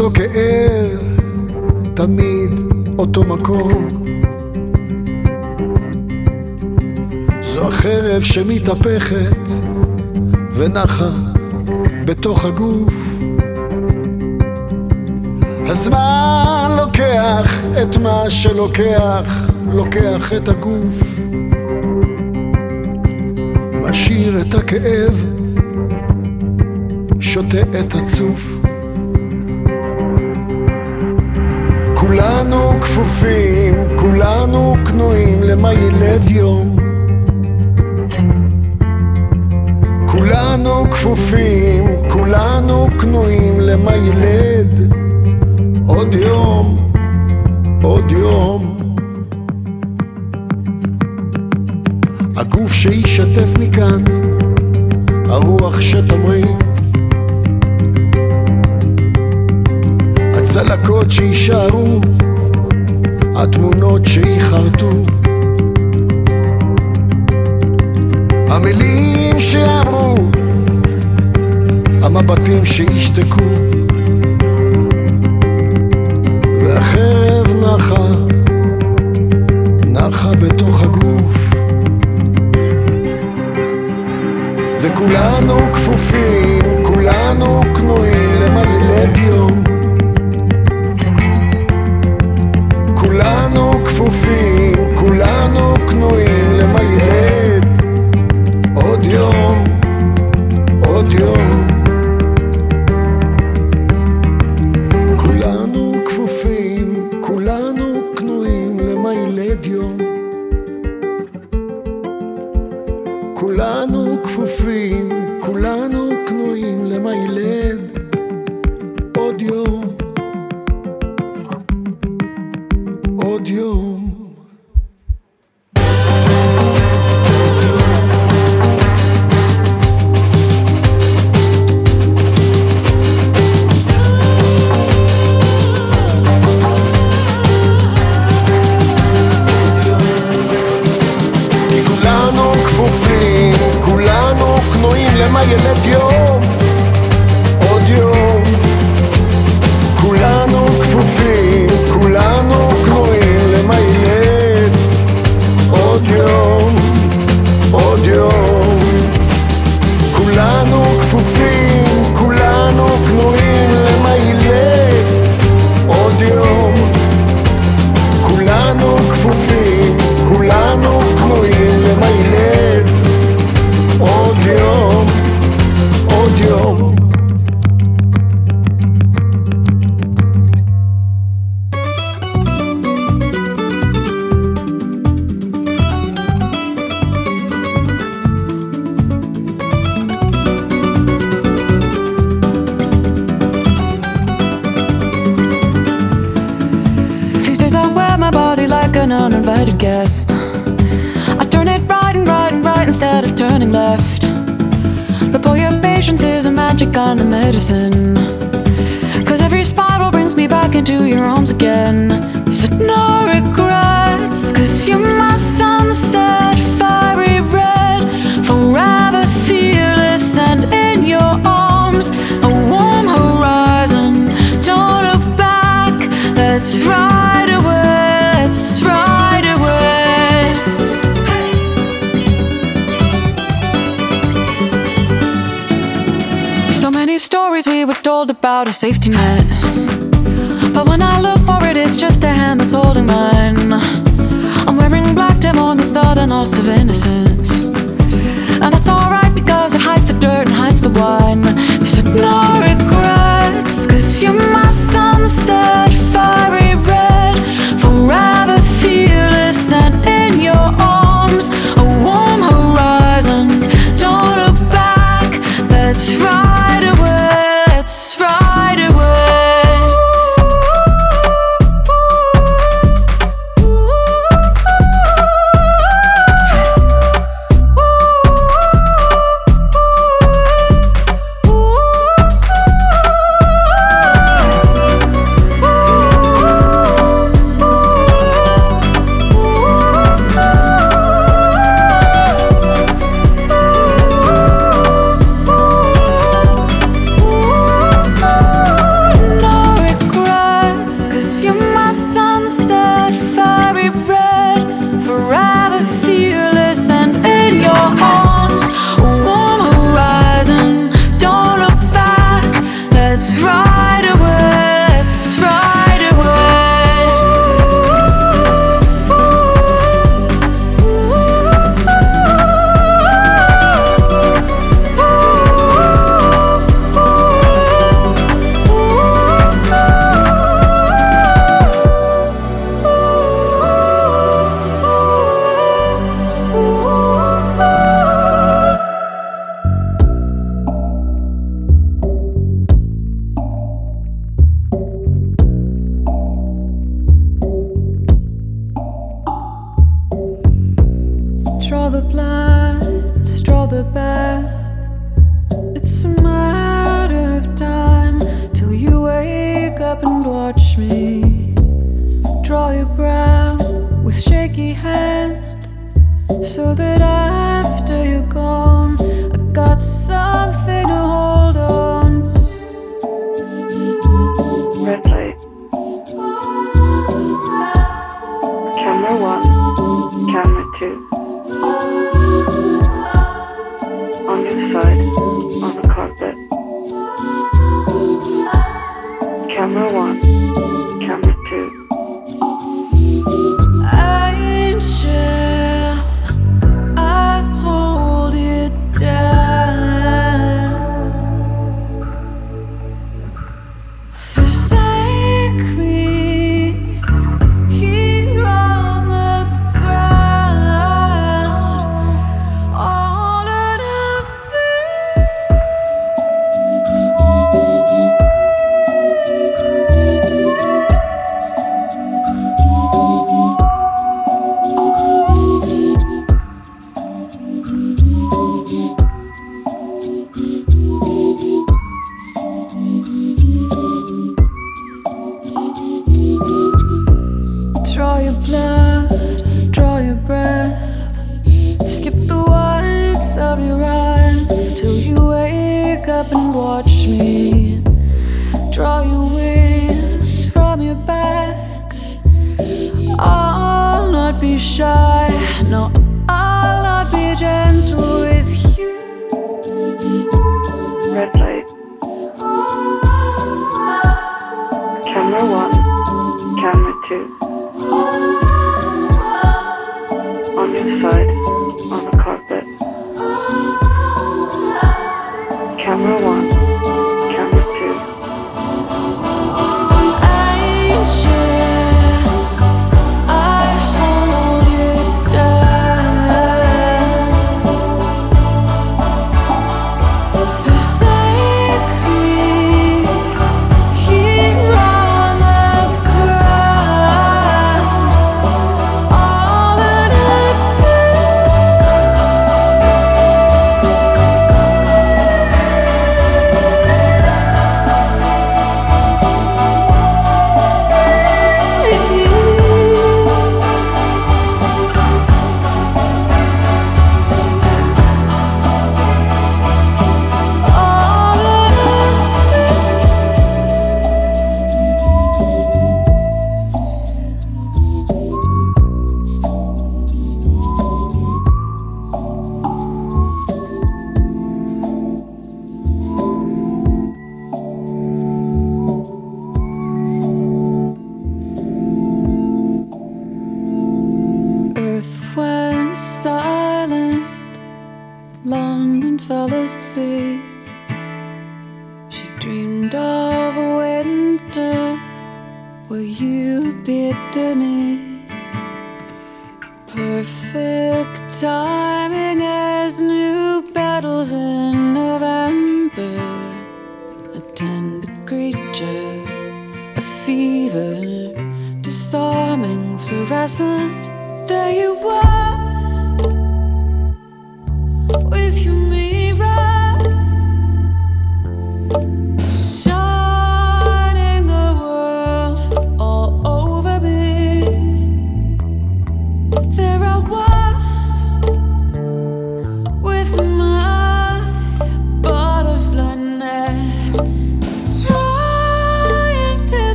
אותו כאב, תמיד אותו מקום. זו החרב שמתהפכת ונחה בתוך הגוף. הזמן לוקח את מה שלוקח, לוקח את הגוף. משאיר את הכאב, שותה את הצוף. כולנו כפופים, כולנו כנועים למה ילד יום. כולנו כפופים, כולנו כנועים למה ילד עוד יום, עוד יום. הגוף שישתף מכאן, הרוח שתמריא הצלקות שיישארו, התמונות שייחרטו, המילים שאמרו, המבטים שישתקו, והחרב נחה, נחה בתוך הגוף, וכולנו כפופים, כולנו כנועים למה ילד כולנו כנועים למה ילד עוד יום, עוד יום. An uninvited guest. I turn it right and right and right instead of turning left. But boy, your patience is a magic kind of medicine. Cause every spiral brings me back into your arms again. Said no regrets, cause you're my sunset, fiery red, forever fearless and in your arms. without a safety net. But when I look for it, it's just a hand that's holding mine. I'm wearing black dim on the sudden loss of innocence. And that's alright because it hides the dirt and hides the wine. There's no regrets, cause you're my sunset, fiery red, forever fearless and in your arms, a warm horizon. Don't look back, let's ride.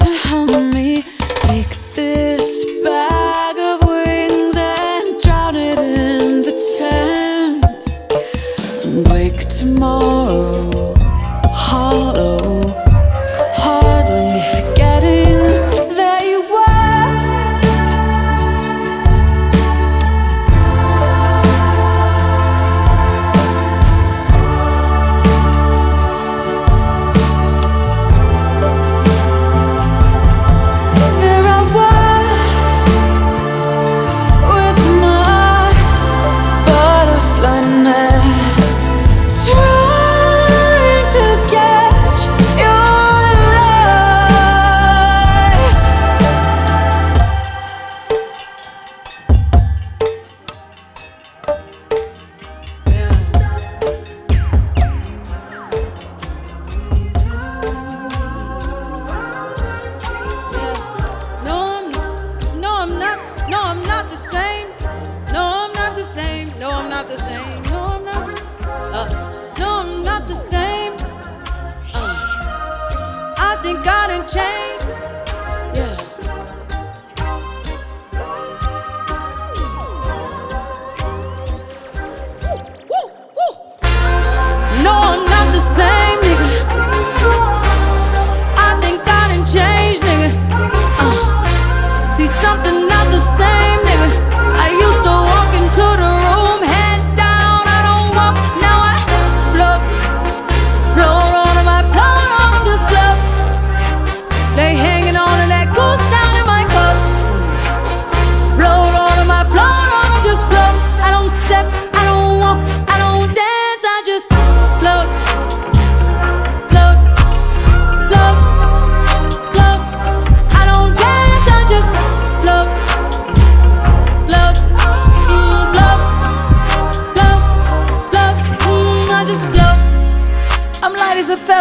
never home.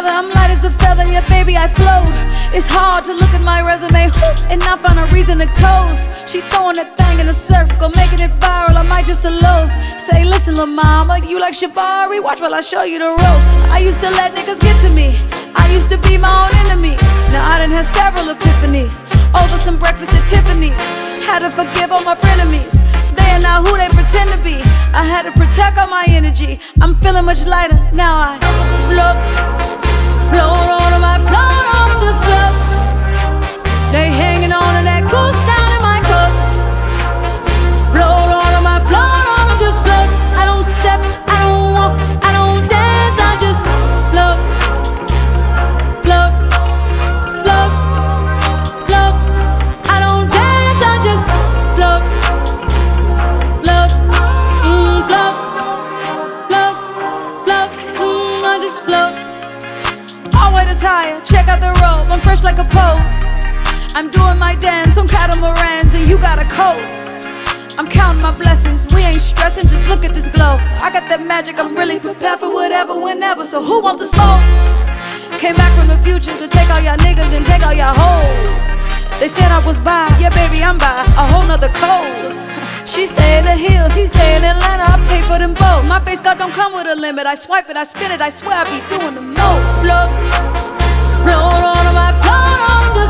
I'm light as a feather, yeah, baby, I float. It's hard to look at my resume whoop, and not find a reason to toast. She throwing a thing in a circle, making it viral, I might just elope. Say, listen, lil' mama, you like Shabari? Watch while I show you the ropes. I used to let niggas get to me, I used to be my own enemy. Now I done had several epiphanies, over some breakfast at Tiffany's. Had to forgive all my frenemies they not who they pretend to be. I had to protect all my energy. I'm feeling much lighter now. I look. Float on my float on this club. They hanging on and that goes down in my cup. Float on my float on this club. I don't step, I don't walk, I don't dance, I just. Attire, check out the robe, I'm fresh like a pope. I'm doing my dance on catamarans, and you got a coat. I'm counting my blessings, we ain't stressing, just look at this glow. I got that magic, I'm really prepared for whatever, whenever. So who wants to smoke? Came back from the future to take all y'all niggas and take all y'all hoes. They said I was by, yeah, baby, I'm by a whole nother coast. She stay in the hills, he stay in Atlanta. I pay for them both. My face card don't come with a limit. I swipe it, I spin it. I swear I be doing the most. Float, float on my float on this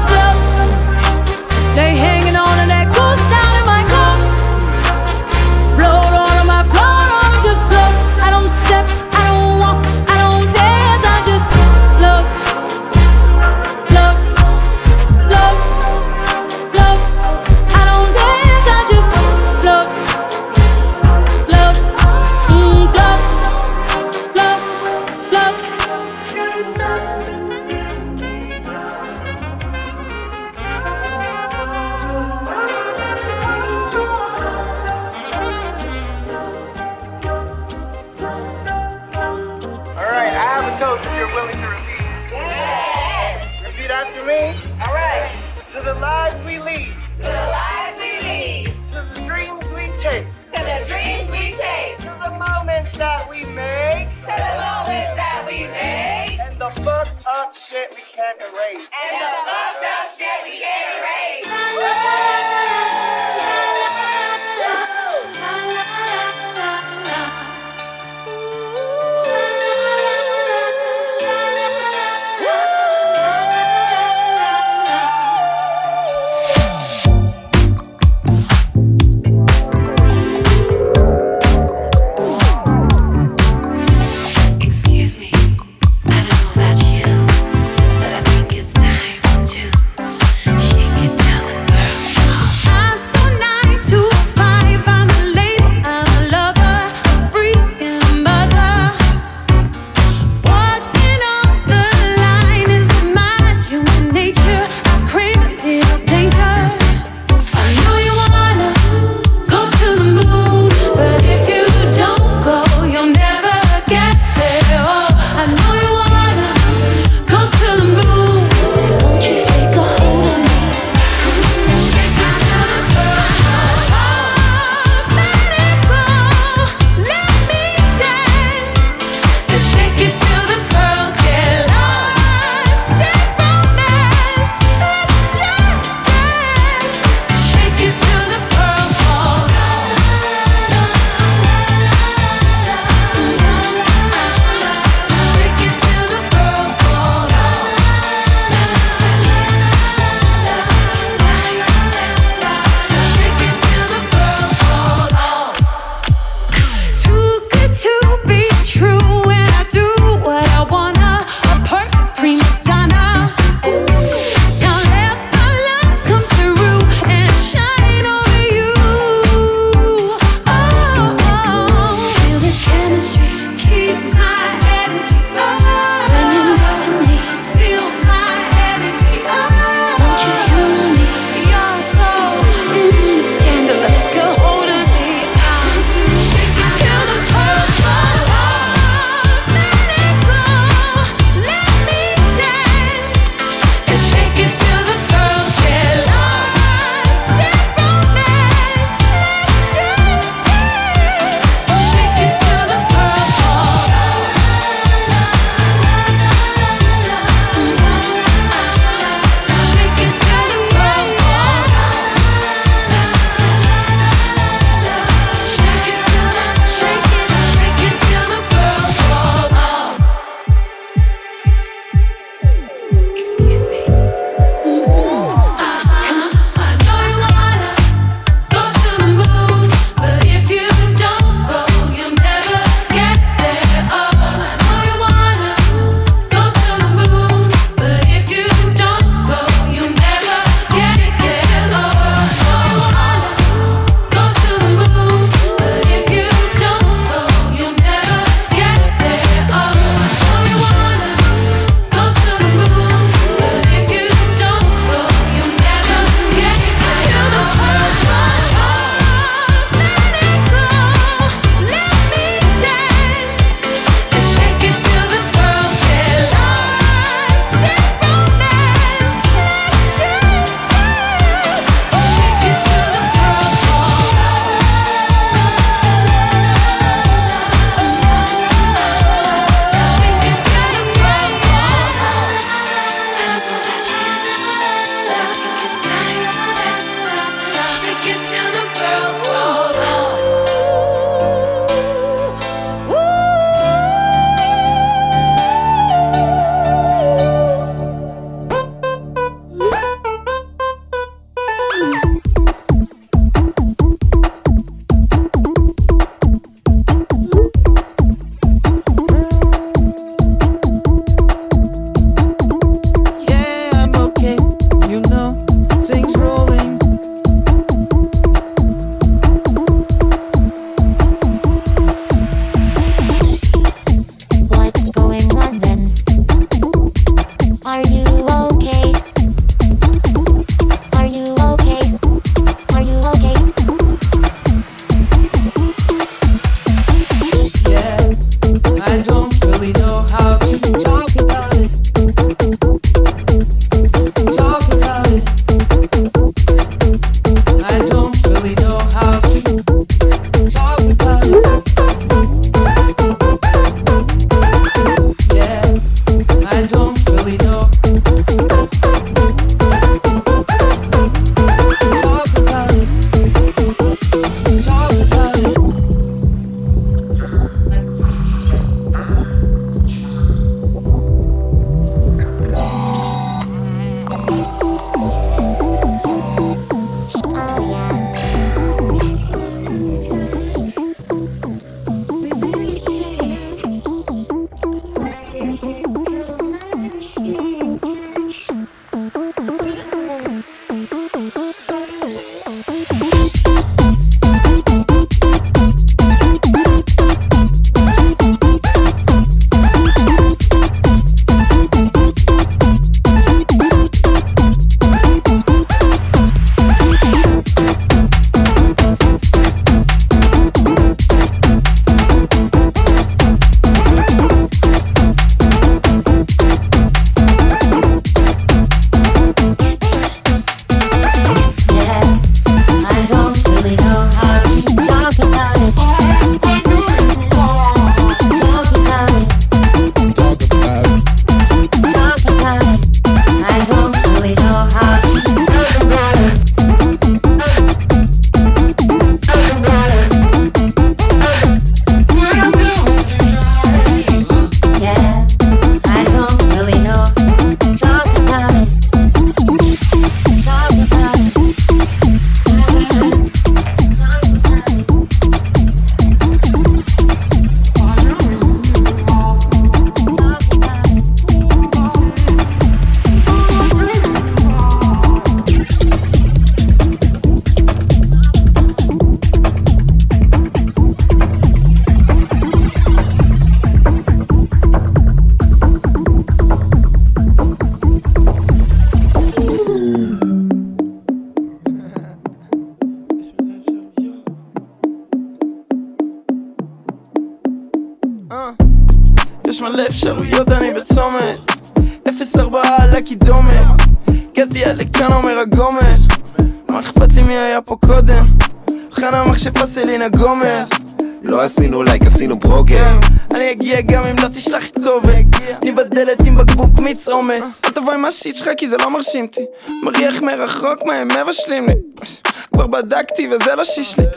אפשרויות, אני בצומת 0-4 על הקידומת הגעתי עד לכאן אומר הגומל מה אכפת לי מי היה פה קודם? חנה המכשפה סלינה גומז לא עשינו לייק, עשינו ברוגז אני אגיע גם אם לא תשלח כתובת. אני בדלת עם בקבוק מיץ אומץ אל תבוא עם השיט שלך כי זה לא מרשים אותי. מריח מרחוק מה הם מבשלים לי? כבר בדקתי וזה לא שישליק.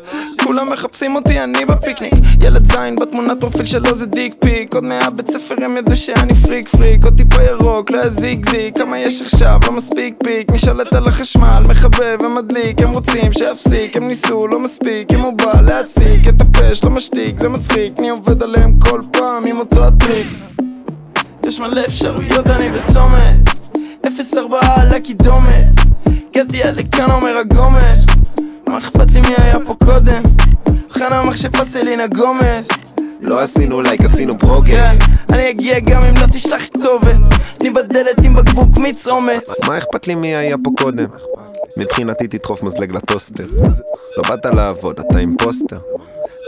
כולם מחפשים אותי, אני בפיקניק. ילד זין בתמונת פרופיל שלו זה דיק פיק. עוד מהבית ספר הם ידעו שאני פריק פריק. עוד טיפה ירוק, לא יזיק זיק. כמה יש עכשיו, לא מספיק פיק. מי שולט על החשמל, מחבב ומדליק. הם רוצים שיפסיק, הם ניסו, לא מספיק. אם הוא בא להציק את הפש, לא משתיק, זה מצחיק. מי עובד עליהם כל פעם עם אותו הטריק. יש מלא אפשרויות, אני בצומת. 0-4 על הקידומת. עד לכאן אומר הגומל. מה אכפת לי מי היה פה קודם? חנה המכשפה סלינה גומז לא עשינו לייק, עשינו ברוגז כן, אני אגיע גם אם לא תשלח כתובת. אני בדלת עם בקבוק מיץ אומץ מה אכפת לי מי היה פה קודם? מבחינתי תדחוף מזלג לטוסטר. לא באת לעבוד, אתה עם פוסטר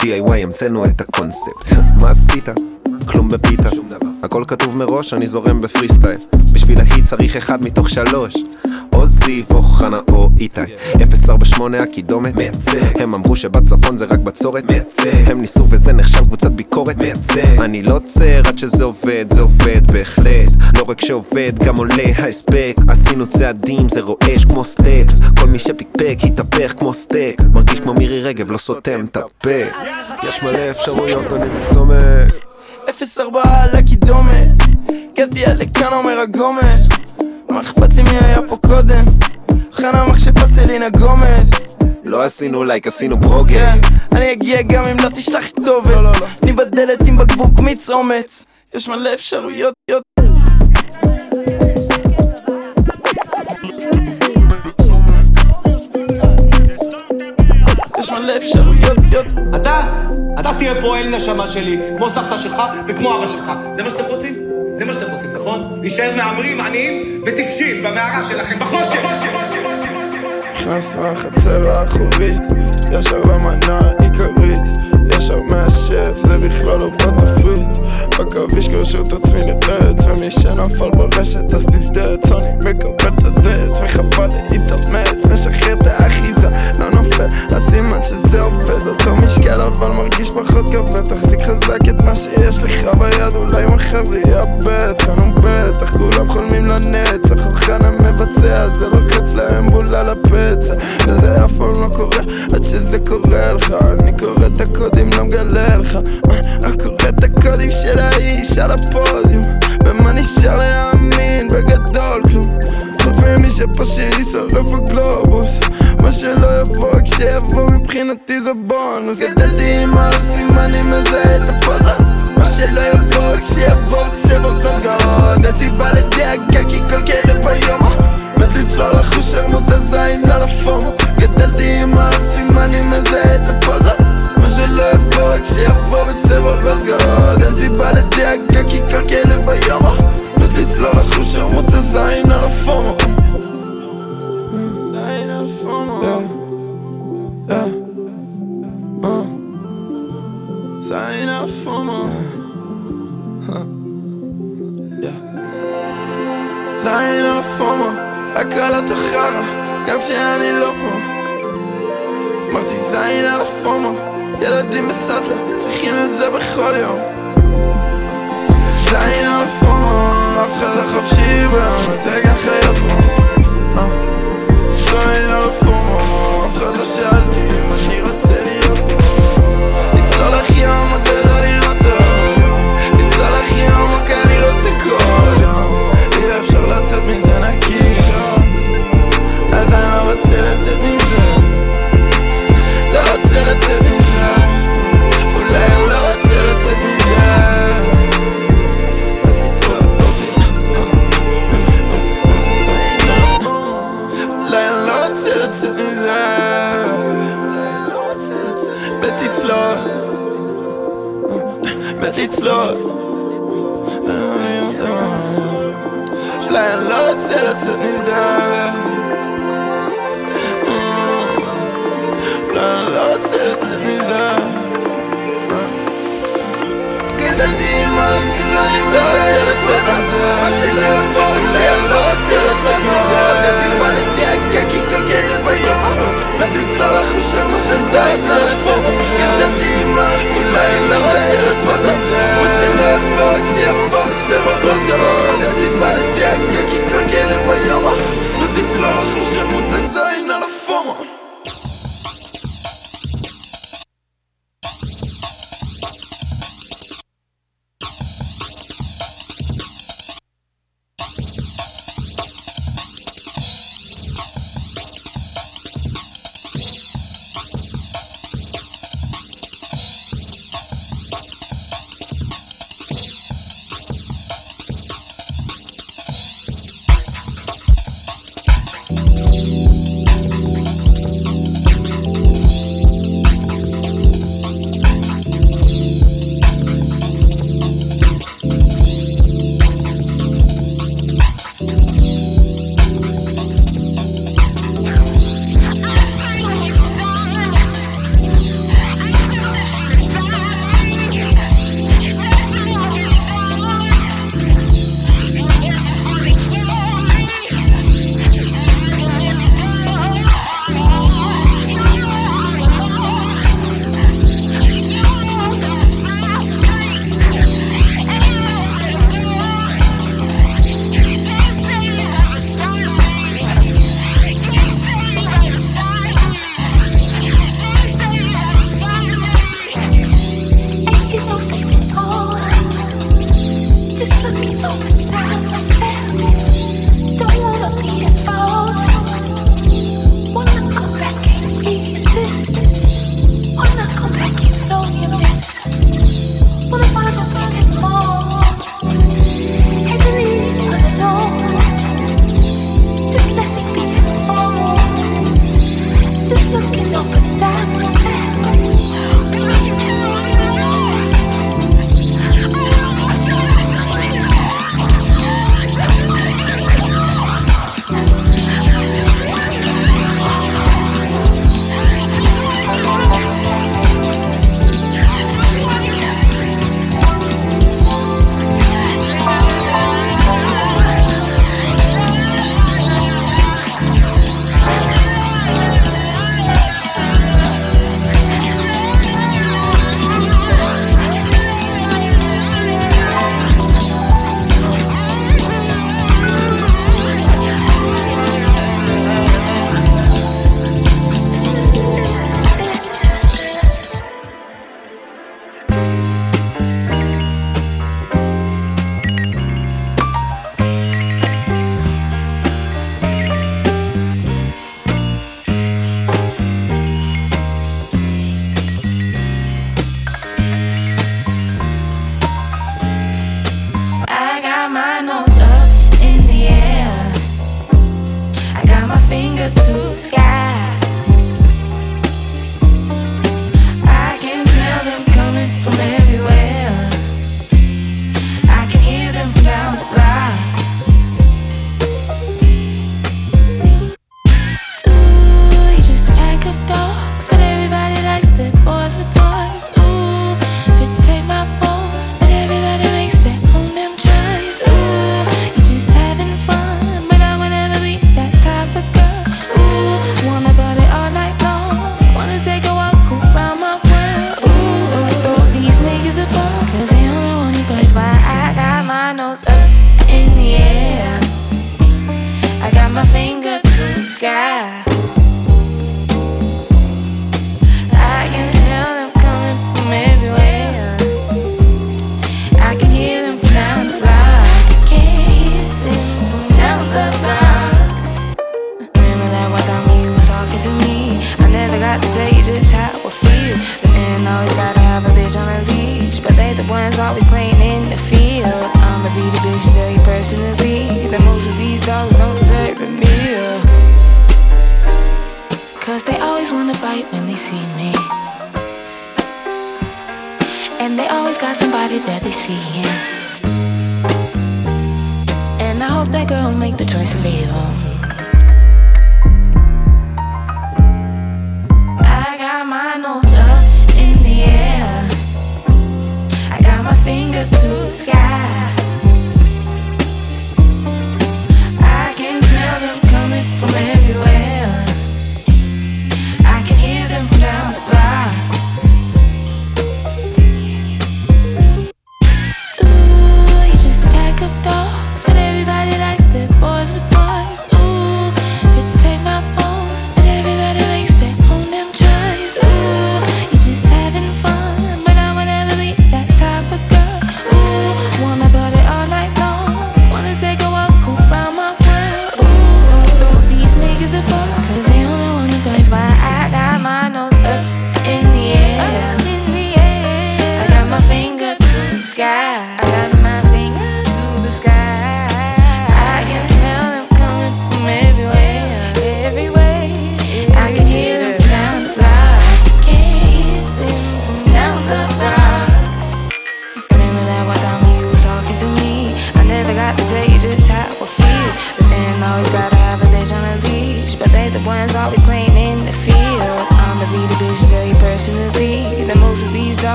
DIY המצאנו את הקונספט. מה עשית? כלום בפיתה. הכל כתוב מראש, אני זורם בפרי סטייל בשביל ה hit צריך אחד מתוך שלוש. או זיו או חנה או איתי 048 הקידומת מייצר. הם אמרו שבצפון זה רק בצורת. מייצר. הם ניסו וזה נחשב קבוצת ביקורת. מייצר. אני לא צר עד שזה עובד, זה עובד בהחלט. לא רק שעובד, גם עולה ההספק. עשינו צעדים, זה רועש כמו סטפס כל מי שפיקפק התהפך כמו סטייק מרגיש כמו מירי רגב, לא סותם את הפה יש מלא אפשרויות, אני בצומת 0-4 על הקידומת הגעתי לכאן אומר הגומל מה אכפת לי מי היה פה קודם? חנה המכשפה סלינה גומז לא עשינו לייק, עשינו ברוגז כן, אני אגיע גם אם לא תשלח כתובת. אני בדלת עם בקבוק מיץ אומץ יש מלא אפשרויות. יש מלא אפשרויות אתה, אתה תהיה פועל נשמה שלי, כמו סבתא שלך וכמו אבא שלך. זה מה שאתם רוצים? זה מה שאתם רוצים, נכון? להישאר מהמרים, עניים וטיפשים במערה שלכם, בחושך! נכנס מהחצר האחורית, ישר למנה העיקרית, ישר מהשף, זה בכלל לא בתפריט. עכביש קושר את עצמי לעץ, ומי שנפל ברשת אז פסדץ, אני מקבל את הזץ, וחבל להתאמץ, משחרר את האחיזה, לא נופל, הסימן שזה עובד, אותו משקל אבל מרגיש פחות כבד, תחזיק חזק את מה שיש לך ביד, אולי מחר זה יאבד, חנום בטח, כולם חולמים לנצח, אוחנה מבצע, זה לוחץ להם בולה לפצע, וזה אף פעם לא קורה, עד שזה קורה לך, אני קורא את הקודים, לא מגלה לך, אני קורא את הקודים של האיש על הפודיום, ומה נשאר להאמין? בגדול כלום. חוץ ממי שפה שישרף הגלובוס. מה שלא יבוא, רק שיבוא מבחינתי זה בונוס. גדלתי עם הרסים, אני מזהה את הפוזה. מה שלא יבוא, רק שיבוא צבע גזרות אין סיבה לדאגה כי כל כלב היום מת לצלול לחוש שרמוט הזין על הפומו. גדלתי עם הרסים, אני מזהה את הפוזה מה שלא יבוא, רק שיבוא בצבע גזרות אין סיבה לדאגה כי כל כלב היום מת לצלול לחוש שרמוט הזין על הפומו זין על הפומו זין על הפומו זין על הפומו, הכל אתה חרא, גם כשאני לא פה אמרתי זין על הפומו, ילדים בסטלה, צריכים את זה בכל יום. זין על הפומו, אף אחד לא חופשי בארץ, רגע חיות פה. זין על הפומו, אף אחד לא שאלתי אם אני רוצה להיות פה. לצלול לך ים, אני לא רוצה לצאת מזה עושים לו אם לא רוצה לצאת מזה מה שלא יבוא כשהם לא רוצה לצאת מזה אז איבדתי הקקי כל כלב ביום ותצלח משמות הזית זה רפורמה ידעתי מה עושים לו אם לא רוצה לצאת מזה מה שלא יבוא כשיבוא צבע בראש אז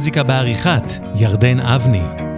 מוזיקה בעריכת ירדן אבני.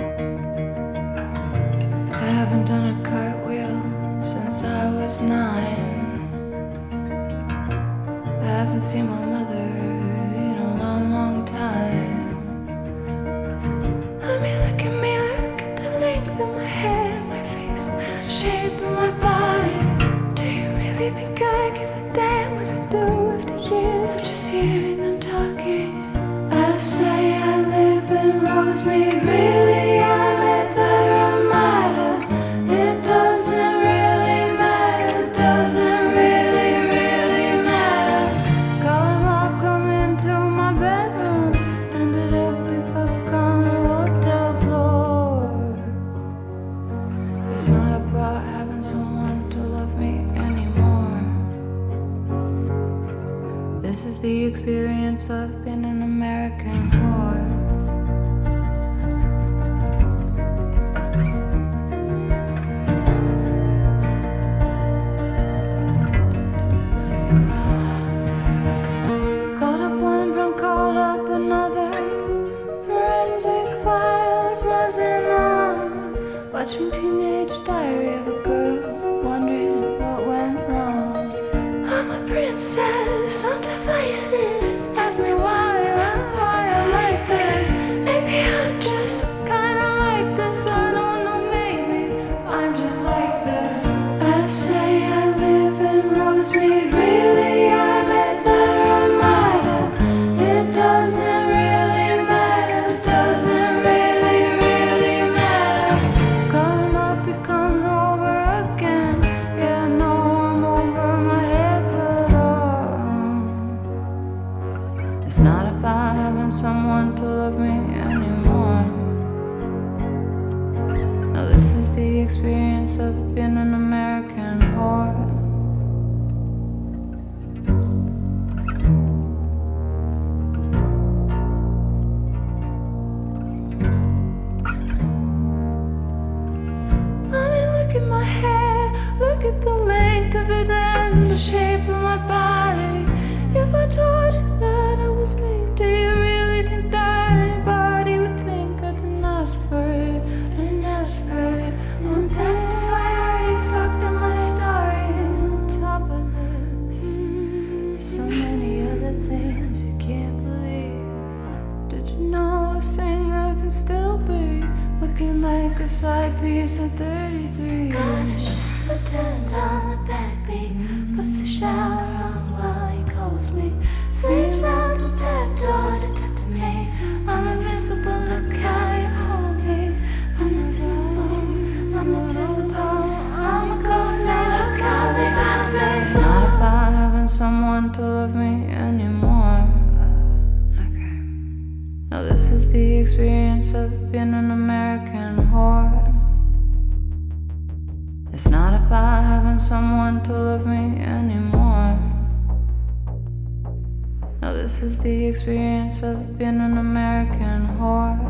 want to love me anymore. Okay. Now, this is the experience of being an American whore. It's not about having someone to love me anymore. Now, this is the experience of being an American whore.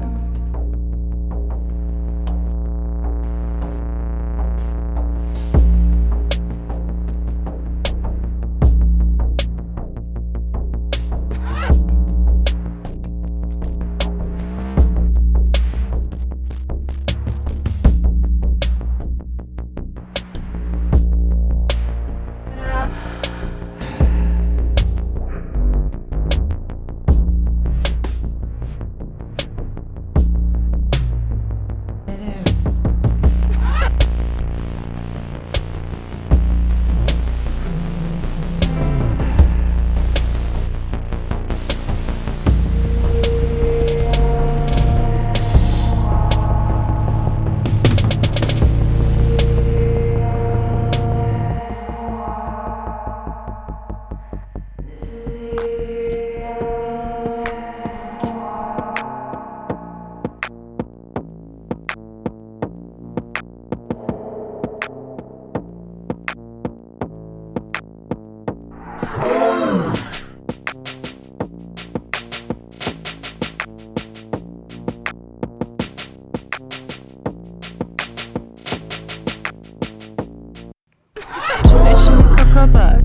Papa